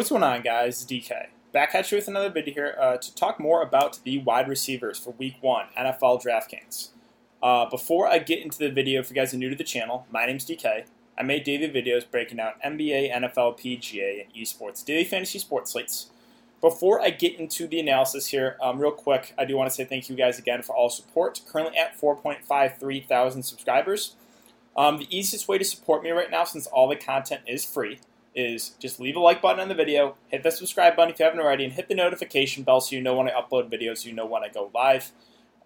What is going on, guys? DK. Back at you with another video here uh, to talk more about the wide receivers for Week 1 NFL DraftKings. Uh, before I get into the video, if you guys are new to the channel, my name's DK. I make daily videos breaking down NBA, NFL, PGA, and esports, daily fantasy sports slates. Before I get into the analysis here, um, real quick, I do want to say thank you guys again for all support. Currently at 4.53 thousand subscribers. Um, the easiest way to support me right now, since all the content is free, is just leave a like button on the video, hit the subscribe button if you haven't already, and hit the notification bell so you know when I upload videos, you know when I go live.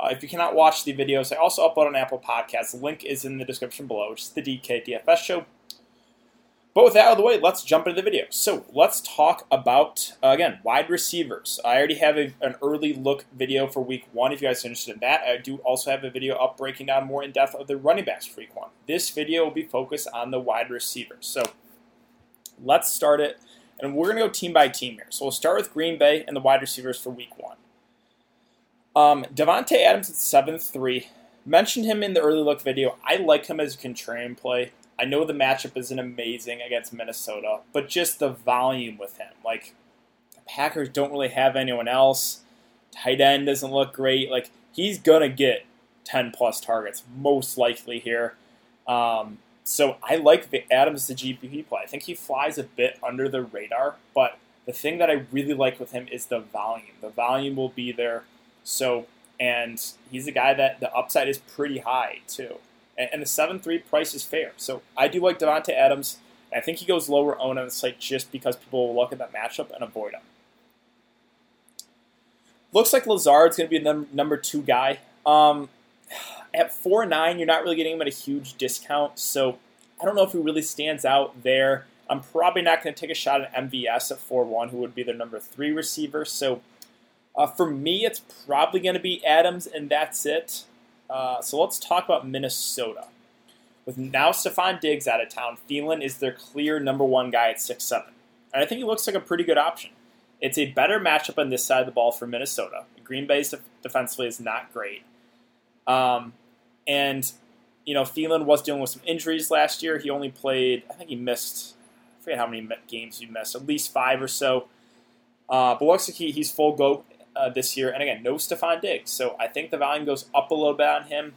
Uh, if you cannot watch the videos, I also upload on Apple Podcasts. The link is in the description below, which is the DK DFS show. But with that out of the way, let's jump into the video. So let's talk about, uh, again, wide receivers. I already have a, an early look video for week one if you guys are interested in that. I do also have a video up breaking down more in depth of the running backs for week one. This video will be focused on the wide receivers. So let's start it. And we're going to go team by team here. So we'll start with Green Bay and the wide receivers for week one. Um, Davante Adams at 7 3. Mentioned him in the early look video. I like him as a contrarian play. I know the matchup isn't amazing against Minnesota, but just the volume with him. Like, the Packers don't really have anyone else. Tight end doesn't look great. Like, he's going to get 10 plus targets, most likely here. Um, so I like the Adams the GPP play. I think he flies a bit under the radar, but the thing that I really like with him is the volume. The volume will be there. So, and he's a guy that the upside is pretty high too. And, and the 7 3 price is fair. So I do like Davante Adams. I think he goes lower owned on the site just because people will look at that matchup and avoid him. Looks like Lazard's going to be the num- number two guy. Um, at 4 9, you're not really getting him at a huge discount. So I don't know if he really stands out there. I'm probably not going to take a shot at MVS at 4 1, who would be their number three receiver. So uh, for me, it's probably going to be Adams, and that's it. Uh, so let's talk about Minnesota. With now Stefon Diggs out of town, Thielen is their clear number one guy at 6 7. And I think he looks like a pretty good option. It's a better matchup on this side of the ball for Minnesota. Green Bay's def- defensively is not great. Um, and, you know, Thielen was dealing with some injuries last year. He only played, I think he missed, I forget how many games he missed, at least five or so. Uh, but looks like he, he's full go uh, this year. And again, no Stefon Diggs. So I think the volume goes up a little bit on him.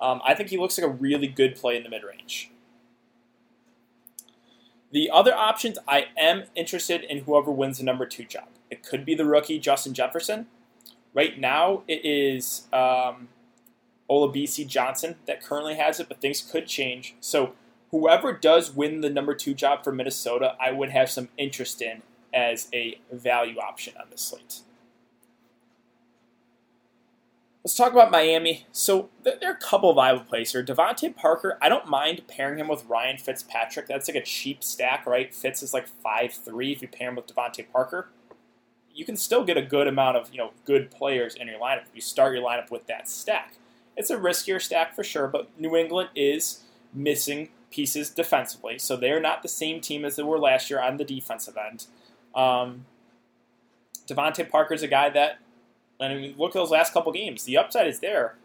Um, I think he looks like a really good play in the mid range. The other options, I am interested in whoever wins the number two job. It could be the rookie Justin Jefferson. Right now, it is um, Olabisi Johnson that currently has it, but things could change. So, whoever does win the number two job for Minnesota, I would have some interest in as a value option on this slate. Let's talk about Miami. So there are a couple of viable plays here. DeVante Parker, I don't mind pairing him with Ryan Fitzpatrick. That's like a cheap stack, right? Fitz is like five three. if you pair him with DeVante Parker. You can still get a good amount of you know good players in your lineup if you start your lineup with that stack. It's a riskier stack for sure, but New England is missing pieces defensively, so they're not the same team as they were last year on the defensive end. Um, DeVante Parker's a guy that and I mean, look at those last couple games. The upside is there.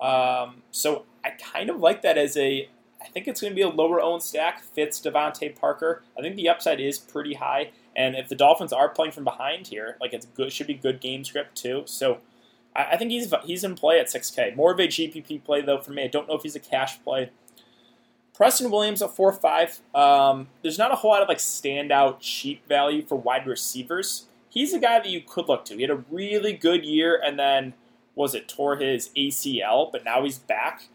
Um, so I kind of like that as a. I think it's going to be a lower owned stack. Fitz DeVante Parker. I think the upside is pretty high. And if the Dolphins are playing from behind here, like it's good, should be good game script too. So I, I think he's he's in play at 6K. More of a GPP play though for me. I don't know if he's a cash play. Preston Williams at 4 5. Um, there's not a whole lot of like standout cheap value for wide receivers he's a guy that you could look to. He had a really good year and then was it tore his ACL, but now he's back.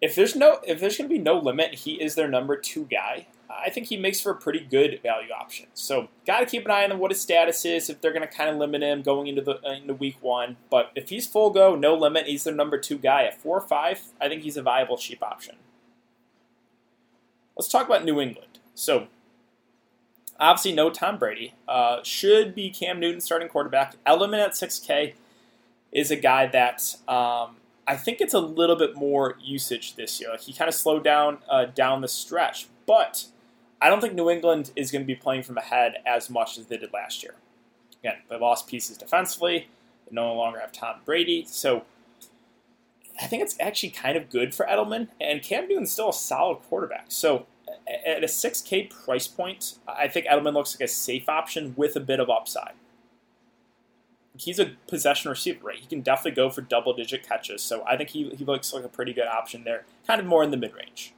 If there's no if there's to be no limit, he is their number 2 guy. I think he makes for a pretty good value option. So, got to keep an eye on what his status is if they're going to kind of limit him going into the into week 1, but if he's full go, no limit, he's their number 2 guy at 4 or 5, I think he's a viable cheap option. Let's talk about New England. So, Obviously, no Tom Brady. Uh, should be Cam Newton starting quarterback. Edelman at 6K is a guy that um, I think it's a little bit more usage this year. Like he kind of slowed down uh, down the stretch, but I don't think New England is going to be playing from ahead as much as they did last year. Again, they lost pieces defensively. They no longer have Tom Brady, so I think it's actually kind of good for Edelman. And Cam Newton's still a solid quarterback. So at a 6K price point, I think Edelman looks like a safe option with a bit of upside. He's a possession receiver, right? He can definitely go for double digit catches, so I think he, he looks like a pretty good option there, kind of more in the mid range.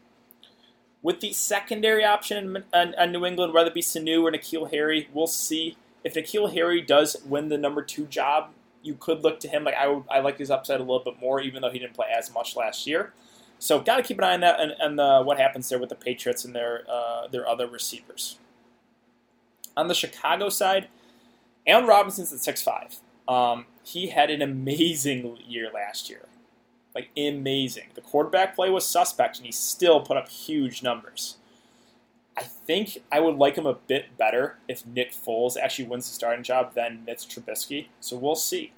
With the secondary option in, in, New England, whether it be Sanu or N'Keal Harry, we'll see. If N'Keal Harry does win the number two job, you could look to him. Like I, I like his upside a little bit more, even though he didn't play as much last year. So got to keep an eye on that and, and uh, what happens there with the Patriots and their uh, their other receivers. On the Chicago side, Allen Robinson's at six five. Um, he had an amazing year last year, like amazing. The quarterback play was suspect, and he still put up huge numbers. I think I would like him a bit better if Nick Foles actually wins the starting job than Mitch Trubisky. So we'll see.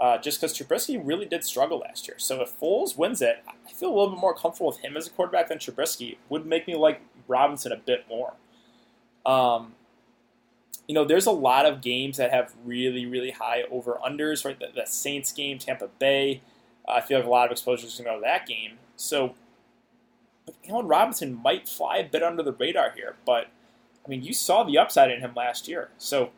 Uh, just because Trubisky really did struggle last year. So if Foles wins it, I feel a little bit more comfortable with him as a quarterback than Trubisky. Would make me like Robinson a bit more. Um, you know, there's a lot of games that have really, really high over unders. Right, the, the, Saints game, Tampa Bay. I feel like a lot of exposure is going to go to that game. So, Allen Robinson might fly a bit under the radar here, but I mean, you saw the upside in him last year. So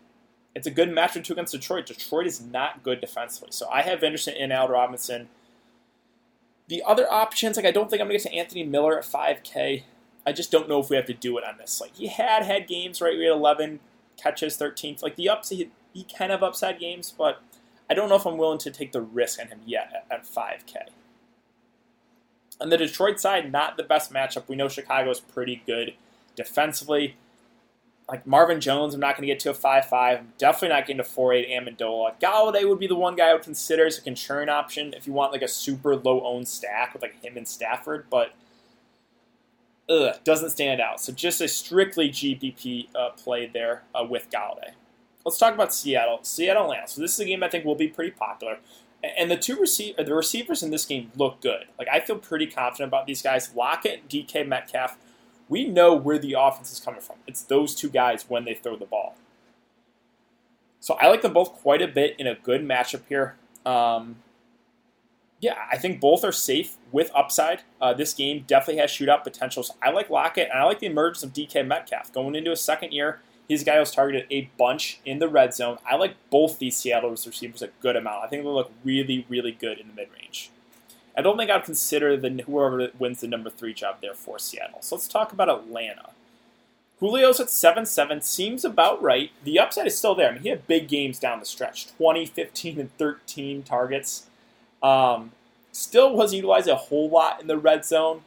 it's a good match matchup two against Detroit. Detroit is not good defensively. So I have interest in Al Robinson. The other options, like I don't think I'm going to get to Anthony Miller at 5K. I just don't know if we have to do it on this. Like he had had games, right? We had 11 catches, 13. Like the ups, he, he can have upside games, but I don't know if I'm willing to take the risk on him yet at, at 5K. On the Detroit side, not the best matchup. We know Chicago is pretty good defensively like Marvin Jones, I'm not going to get to a 5 5. I'm definitely not getting to 4 8 Amendola. Golladay would be the one guy I would consider as a contrarian option if you want like a super low owned stack with like him and Stafford, but ugh, doesn't stand out. So just a strictly GPP uh, play there uh, with Golladay. Let's talk about Seattle. Seattle Atlanta. So this is a game I think will be pretty popular. And the two receive the receivers in this game look good. Like I feel pretty confident about these guys. Lockett, DK Metcalf we know where the offense is coming from. It's those two guys when they throw the ball. So I like them both quite a bit in a good matchup here. Um, yeah, I think both are safe with upside. Uh, this game definitely has shootout potential. So I like Lockett, and I like the emergence of DK Metcalf. Going into a second year, he's a guy who's targeted a bunch in the red zone. I like both these Seattle receivers a good amount. I think they look really, really good in the mid range. I don't think I'd consider the whoever wins the number three job there for Seattle. So let's talk about Atlanta. Julio's at 7 7, seems about right. The upside is still there. I mean, he had big games down the stretch 20, 15, and 13 targets. Um, still wasn't utilized a whole lot in the red zone.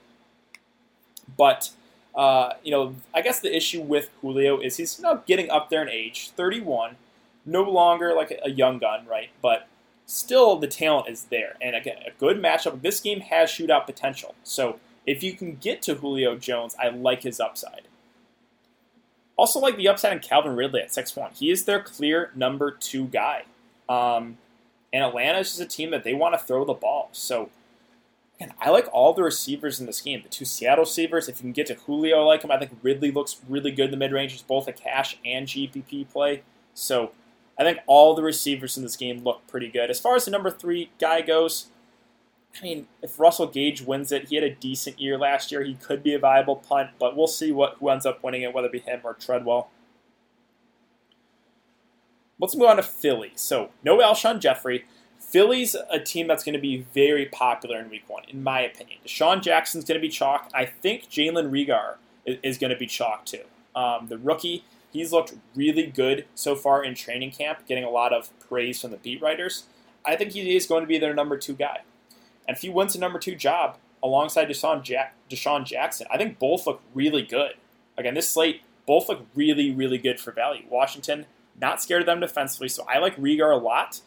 But, uh, you know, I guess the issue with Julio is he's now getting up there in age 31, no longer like a young gun, right? But still the talent is there. And again, a good matchup. This game has shootout potential. So if you can get to Julio Jones, I like his upside. Also, like the upside in Calvin Ridley at six 6'1. He is their clear number two guy. Um, and Atlanta is just a team that they want to throw the ball. So, again, I like all the receivers in this game. The two Seattle receivers, if you can get to Julio, I like him. I think Ridley looks really good in the mid range. He's both a cash and GPP play. So, I think all the receivers in this game look pretty good. As far as the number three guy goes, I mean, if Russell Gage wins it, he had a decent year last year. He could be a viable punt, but we'll see what who ends up winning it, whether it be him or Treadwell. Let's move on to Philly. So, no Alshon Jeffery. Philly's a team that's going to be very popular in week one, in my opinion. DeSean Jackson's going to be chalk. I think Jalen Reagor is, going to be chalk too. Um, the rookie, He's looked really good so far in training camp, getting a lot of praise from the beat writers. I think he is going to be their number two guy. And if he wins a number two job alongside DeSean, Jack- DeSean Jackson, I think both look really good. Again, this slate, both look really, really good for value. Washington, not scared of them defensively, so I like Reagor a lot.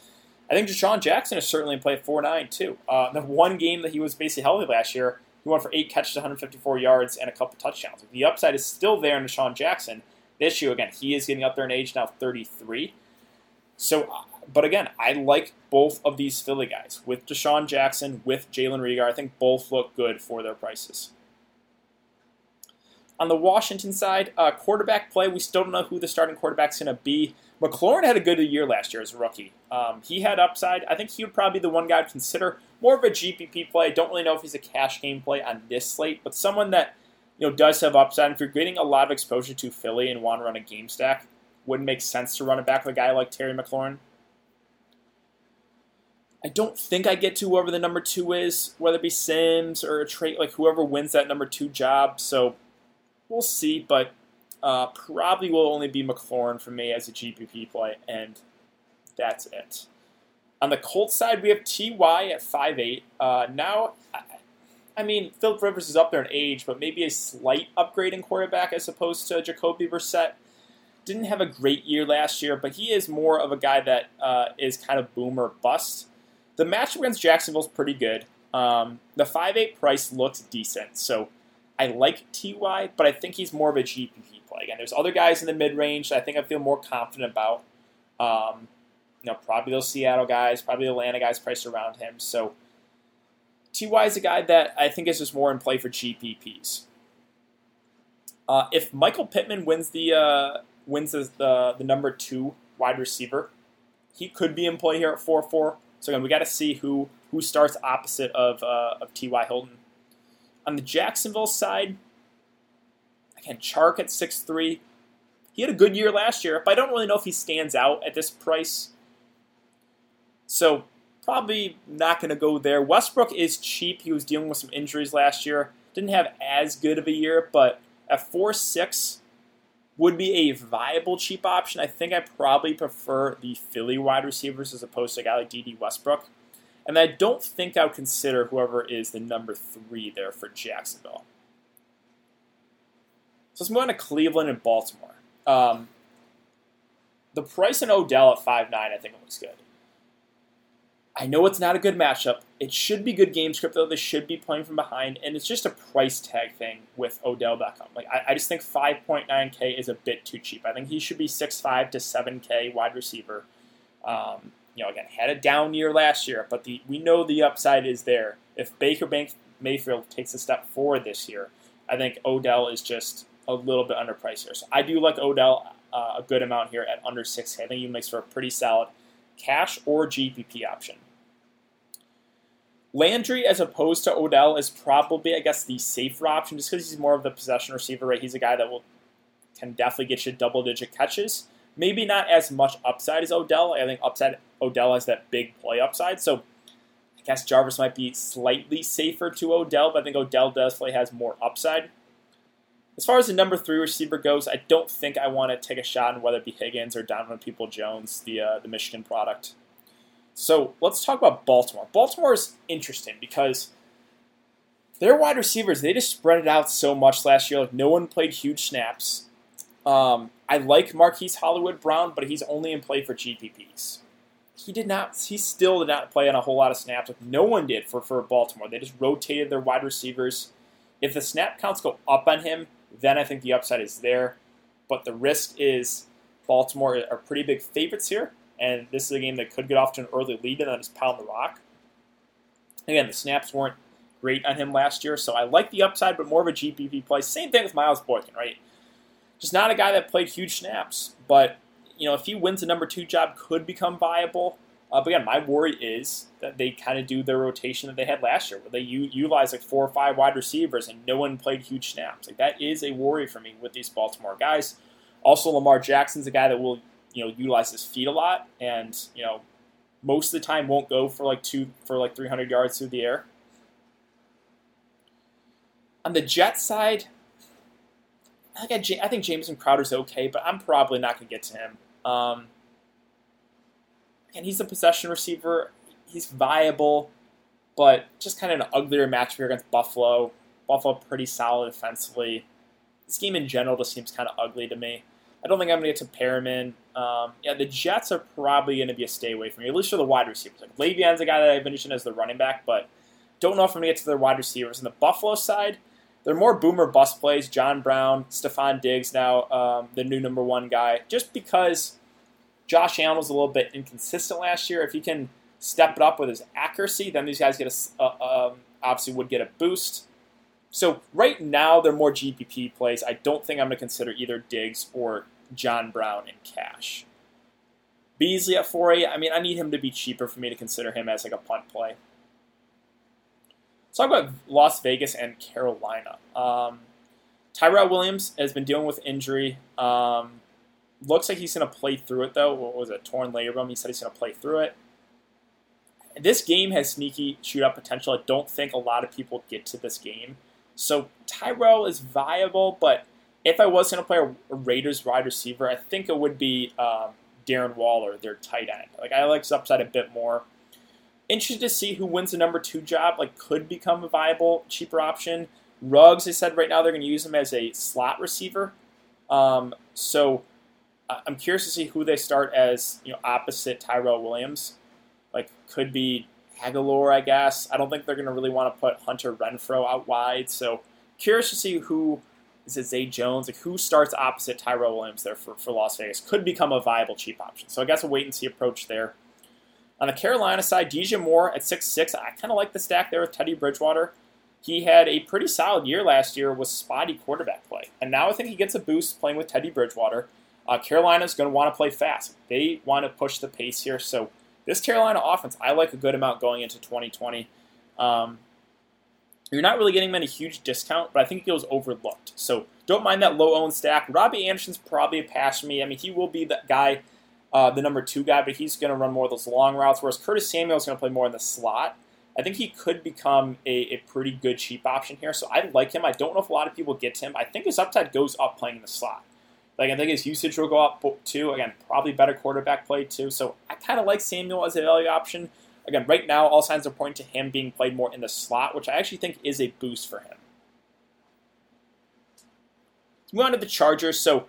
I think DeSean Jackson is certainly in play 4 9 too. Uh, the one game that he was basically healthy last year, he went for eight catches, 154 yards, and a couple touchdowns. The upside is still there in DeSean Jackson, The issue. Again, he is getting up there in age now, 33. So, but again, I like both of these Philly guys with DeSean Jackson, with Jalen Reagor. I think both look good for their prices. On the Washington side, uh, quarterback play, we still don't know who the starting quarterback's going to be. McLaurin had a good year last year as a rookie. Um, he had upside. I think he would probably be the one guy I'd consider more of a GPP play. I don't really know if he's a cash game play on this slate, but someone that you know, does have upside. If you're getting a lot of exposure to Philly and want to run a game stack, wouldn't make sense to run it back with a guy like Terry McLaurin. I don't think I get to whoever the number two is, whether it be Sims or a trade, like whoever wins that number two job. So we'll see, but uh, probably will only be McLaurin for me as a GPP play, and that's it. On the Colts side, we have Ty at 5'8". Uh, now, I, I mean, Philip Rivers is up there in age, but maybe a slight upgrade in quarterback as opposed to Jacoby Brissett. Didn't have a great year last year, but he is more of a guy that uh, is kind of boomer bust. The matchup against Jacksonville is pretty good. Um, the 5'8 price looks decent, so I like Ty, but I think he's more of a GPP play. Again, there's other guys in the mid range that I think I feel more confident about. Um, you know, probably those Seattle guys, probably the Atlanta guys priced around him. So Ty is a guy that I think is just more in play for GPPs. Uh, if Michael Pittman wins the uh, wins the, the, the number two wide receiver, he could be in play here at four four. So again, we got to see who who starts opposite of uh, of T.Y. Hilton. On the Jacksonville side, again, Chark at six three. He had a good year last year, but I don't really know if he stands out at this price. So probably not going to go there. Westbrook is cheap. He was dealing with some injuries last year. Didn't have as good of a year, but at 4 6 would be a viable cheap option. I think I probably prefer the Philly wide receivers as opposed to a guy like Dede Westbrook. And I don't think I would consider whoever is the number three there for Jacksonville. So let's move on to Cleveland and Baltimore. Um, the price in Odell at five nine, I think it looks good. I know it's not a good matchup. It should be good game script, though. They should be playing from behind, and it's just a price tag thing with Odell Beckham. Like I, I just think 5.9K is a bit too cheap. I think he should be 6.5 to 7K wide receiver. Um, you know, again, had a down year last year, but the we know the upside is there. If Baker Bank Mayfield takes a step forward this year, I think Odell is just a little bit underpriced here. So I do like Odell uh, a good amount here at under 6K. I think he makes for a pretty solid cash or GPP option. Landry, as opposed to Odell, is probably, I guess, the safer option just because he's more of the possession receiver, right? He's a guy that will can definitely get you double digit catches. Maybe not as much upside as Odell. I think upside Odell has that big play upside. So I guess Jarvis might be slightly safer to Odell, but I think Odell definitely has more upside. As far as the number three receiver goes, I don't think I want to take a shot on whether it be Higgins or Donovan Peoples-Jones, the uh, the Michigan product. So let's talk about Baltimore. Baltimore is interesting because their wide receivers they just spread it out so much last year. Like no one played huge snaps. Um, I like Marquise Hollywood Brown, but he's only in play for GPPs. He did not. He still did not play on a whole lot of snaps. Like no one did for for Baltimore. They just rotated their wide receivers. If the snap counts go up on him, then I think the upside is there. But the risk is Baltimore are pretty big favorites here and this is a game that could get off to an early lead and then just pound the rock. Again, the snaps weren't great on him last year, so I like the upside, but more of a GPP play. Same thing with Miles Boykin, right? Just not a guy that played huge snaps, but you know if he wins a number two job, could become viable. Uh, but again, my worry is that they kind of do their rotation that they had last year, where they u- utilize like four or five wide receivers and no one played huge snaps. Like that is a worry for me with these Baltimore guys. Also, Lamar Jackson's a guy that will you know utilize his feet a lot, and you know most of the time won't go for like two for like 300 yards through the air. On the Jet side, I think, I think Jamison Crowder's okay, but I'm probably not going to get to him. Um, and he's a possession receiver. He's viable, but just kind of an uglier match here against Buffalo. Buffalo pretty solid defensively. This game in general just seems kind of ugly to me. I don't think I'm going to get to Perriman. Um, yeah, the Jets are probably going to be a stay away from me, at least for the wide receivers. Like Le'Veon's a guy that I've mentioned as the running back, but don't know if I'm going to get to their wide receivers. On the Buffalo side, they're more boomer bust plays. John Brown, Stefon Diggs now, um, the new number one guy, just because Josh Allen was a little bit inconsistent last year. If he can step it up with his accuracy, then these guys get a, uh, um, obviously would get a boost. So right now they're more GPP plays. I don't think I'm going to consider either Diggs or John Brown in cash. Beasley at 4A, I mean, I need him to be cheaper for me to consider him as like a punt play. Talk about Las Vegas and Carolina. Um, Tyrell Williams has been dealing with injury. Um, looks like he's going to play through it, though. What was it? Torn labrum. He said he's going to play through it. This game has sneaky shootout potential. I don't think a lot of people get to this game. So Tyrell is viable, but if I was going to play a, Raiders wide receiver, I think it would be um, Darren Waller, their tight end. Like I like his upside a bit more. Interested to see who wins the number two job. Like could become a viable cheaper option. Ruggs, they said right now they're going to use him as a slot receiver. Um, so I'm curious to see who they start as you know opposite Tyrell Williams. Like could be Agholor, I guess. I don't think they're going to really want to put Hunter Renfrow out wide. So curious to see who is it Zay Jones? Like who starts opposite Tyrell Williams there for, for Las Vegas? Could become a viable cheap option. So I guess a wait and see approach there. On the Carolina side, DJ Moore at six six. I kind of like the stack there with Teddy Bridgewater. He had a pretty solid year last year with spotty quarterback play. And now I think he gets a boost playing with Teddy Bridgewater. Uh, Carolina's going to want to play fast. They want to push the pace here. So this Carolina offense, I like a good amount going into 2020. Um, you're not really getting many huge discount, but I think it goes overlooked. So don't mind that low owned stack. Robbie Anderson's probably a pass for me. I mean, he will be the guy, uh, the number two guy, but he's going to run more of those long routes, whereas Curtis Samuel is going to play more in the slot. I think he could become a, a, pretty good cheap option here. So I like him. I don't know if a lot of people get him. I think his upside goes up playing in the slot. Like I think his usage will go up too. Again, probably better quarterback play too. So I kind of like Samuel as a value option. Again, right now all signs are pointing to him being played more in the slot, which I actually think is a boost for him. Let's move on to the Chargers. So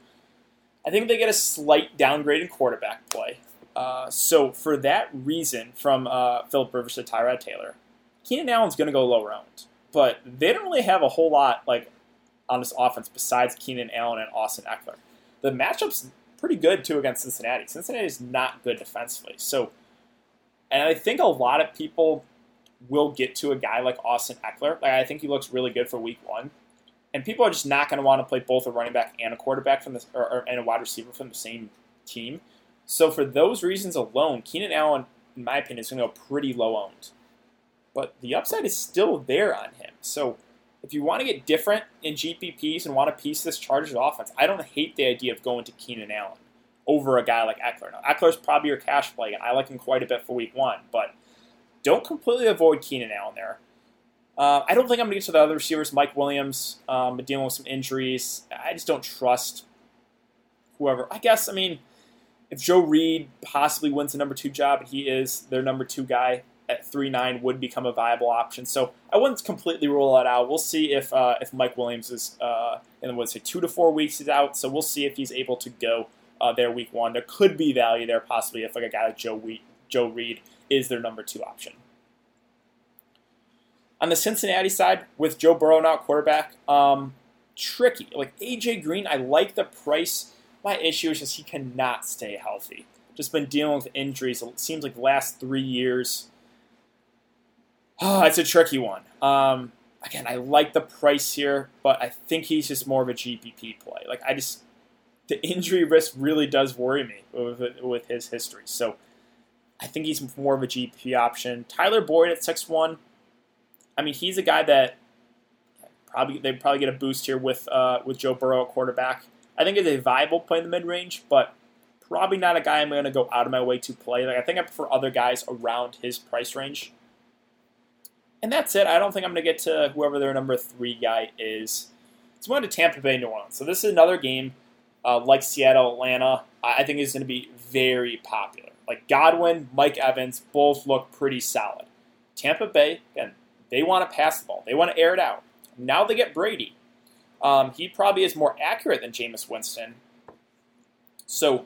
I think they get a slight downgrade in quarterback play. Uh, so for that reason, from uh, Philip Rivers to Tyrod Taylor, Keenan Allen's going to go low round, but they don't really have a whole lot like on this offense besides Keenan Allen and Austin Ekeler. the matchup's pretty good too against Cincinnati. Cincinnati is not good defensively. So, and I think a lot of people will get to a guy like Austin Ekeler. Like I think he looks really good for Week One, and people are just not going to want to play both a running back and a quarterback from the or, or, and a wide receiver from the same team. So for those reasons alone, Keenan Allen, in my opinion, is going to go pretty low owned. But the upside is still there on him. So if you want to get different in GPPs and want to piece this Chargers offense, I don't hate the idea of going to Keenan Allen over a guy like Ekeler. Now, Ekeler's probably your cash play, and I like him quite a bit for week one, but don't completely avoid Keenan Allen there. Uh, I don't think I'm going to get to the other receivers. Mike Williams um, dealing with some injuries. I just don't trust whoever. I guess, I mean, if Joe Reed possibly wins the number two job he is their number two guy, at three nine would become a viable option. So I wouldn't completely rule that out. We'll see if uh, if Mike Williams is uh, in what say two to four weeks he's out. So we'll see if he's able to go uh, there week one. There could be value there possibly if like a guy like Joe Reed, Joe Reed is their number two option. On the Cincinnati side, with Joe Burrow not quarterback, um, tricky. Like AJ Green, I like the price. My issue is just he cannot stay healthy. Just been dealing with injuries. It seems like the last three years Oh, it's a tricky one. Um, again, I like the price here, but I think he's just more of a GPP play. Like I just the injury risk really does worry me with, with his history. So I think he's more of a GPP option. Tyler Boyd at six one. I mean, he's a guy that probably they probably get a boost here with uh, with Joe Burrow at quarterback. I think it's a viable play in the mid range, but probably not a guy I'm going to go out of my way to play. Like I think I prefer other guys around his price range. And that's it. I don't think I'm going to get to whoever their number three guy is. It's going to Tampa Bay, New Orleans. So this is another game uh, like Seattle, Atlanta. I think is going to be very popular. Like Godwin, Mike Evans, both look pretty solid. Tampa Bay, again, they want to pass the ball. They want to air it out. Now they get Brady. Um, he probably is more accurate than Jameis Winston. So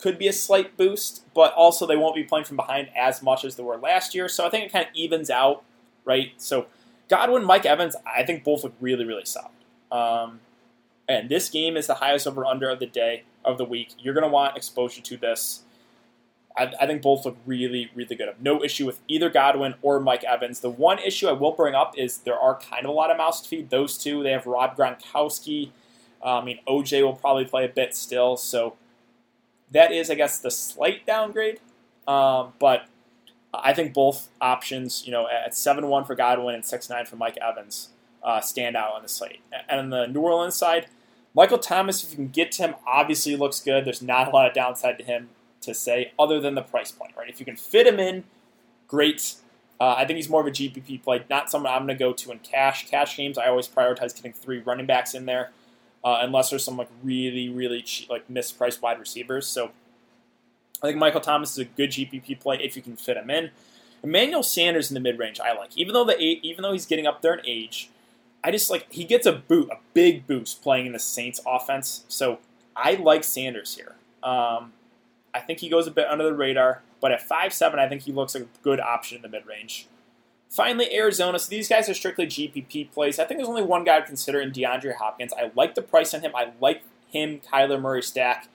could be a slight boost, but also they won't be playing from behind as much as they were last year. So I think it kind of evens out right? So Godwin, Mike Evans, I think both look really, really solid. Um, and this game is the highest over under of the day of the week. You're going to want exposure to this. I, I, think both look really, really good. no issue with either Godwin or Mike Evans. The one issue I will bring up is there are kind of a lot of mouths to feed. Those two, they have Rob Gronkowski. Uh, I mean, OJ will probably play a bit still. So that is, I guess, the slight downgrade. Um, but I think both options, you know, at seven one for Godwin and six nine for Mike Evans, uh, stand out on the slate. And on the New Orleans side, Michael Thomas, if you can get to him, obviously looks good. There's not a lot of downside to him to say other than the price point, right? If you can fit him in, great. Uh, I think he's more of a GPP play, not someone I'm going to go to in cash. Cash games, I always prioritize getting three running backs in there, uh, unless there's some like really, really cheap, like mispriced wide receivers. So I think Michael Thomas is a good GPP play if you can fit him in. Emmanuel Sanders in the mid range, I like. Even though the eight, even though he's getting up there in age, I just like he gets a boot, a big boost playing in the Saints offense. So I like Sanders here. Um, I think he goes a bit under the radar. But at five seven, I think he looks like a good option in the mid range. Finally, Arizona. So these guys are strictly GPP plays. I think there's only one guy I'd consider in DeAndre Hopkins. I like the price on him. I like him, Kyler Murray stack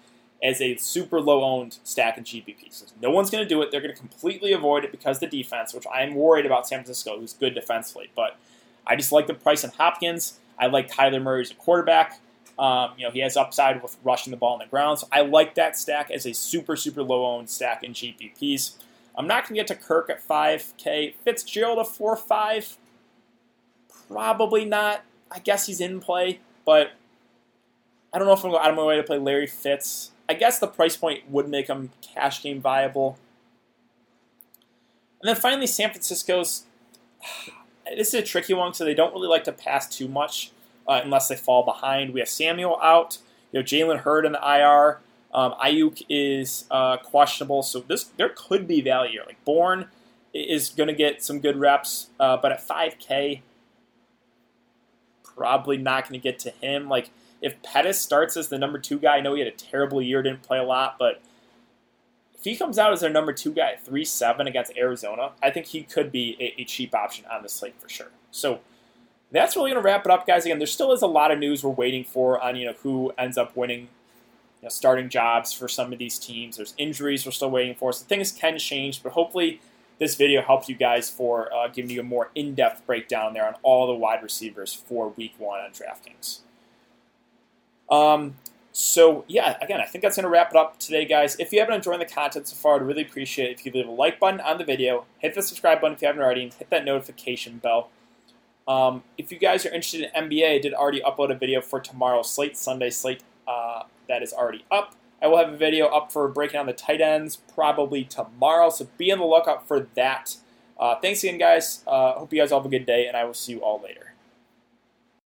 as a super low owned stack in GPP. So no one's going to do it. They're going to completely avoid it because the defense, which I'm worried about San Francisco, who's good defensively. But I just like the price on Hopkins. I like Kyler Murray as a quarterback. Um, you know, he has upside with rushing the ball on the ground. So I like that stack as a super, super low owned stack in GPPs. I'm not going to get to Kirk at 5K. Fitzgerald at 4 5. Probably not. I guess he's in play, but I don't know if I'm going out of my way to play Larry Fitz. I guess the price point would make him cash game viable. And then finally, San Francisco's. This is a tricky one, so they don't really like to pass too much uh, unless they fall behind. We have Samuel out. You know, Jalen Hurd in the IR. Um, Aiyuk is uh, questionable, so this there could be value. Like Bourne is going to get some good reps, uh, but at 5K, probably not going to get to him. Like if Pettis starts as the number two guy, I know he had a terrible year, didn't play a lot, but if he comes out as their number two guy, three seven against Arizona, I think he could be a, a cheap option on the slate for sure. So that's really going to wrap it up, guys. Again, there still is a lot of news we're waiting for on you know who ends up winning you know, starting jobs for some of these teams. There's injuries we're still waiting for, so things can change. But hopefully, this video helps you guys for uh, giving you a more in-depth breakdown there on all the wide receivers for Week One on DraftKings. Um, so yeah, again, I think that's going to wrap it up today, guys. If you haven't enjoyed the content so far, I'd really appreciate it if you leave a like button on the video, hit the subscribe button if you haven't already, and hit that notification bell. Um, if you guys are interested in NBA, I did already upload a video for tomorrow's slate, Sunday slate, uh, that is already up. I will have a video up for breaking down the tight ends probably tomorrow, so be on the lookout for that. Uh, thanks again, guys. Uh, hope you guys all have a good day, and I will see you all later.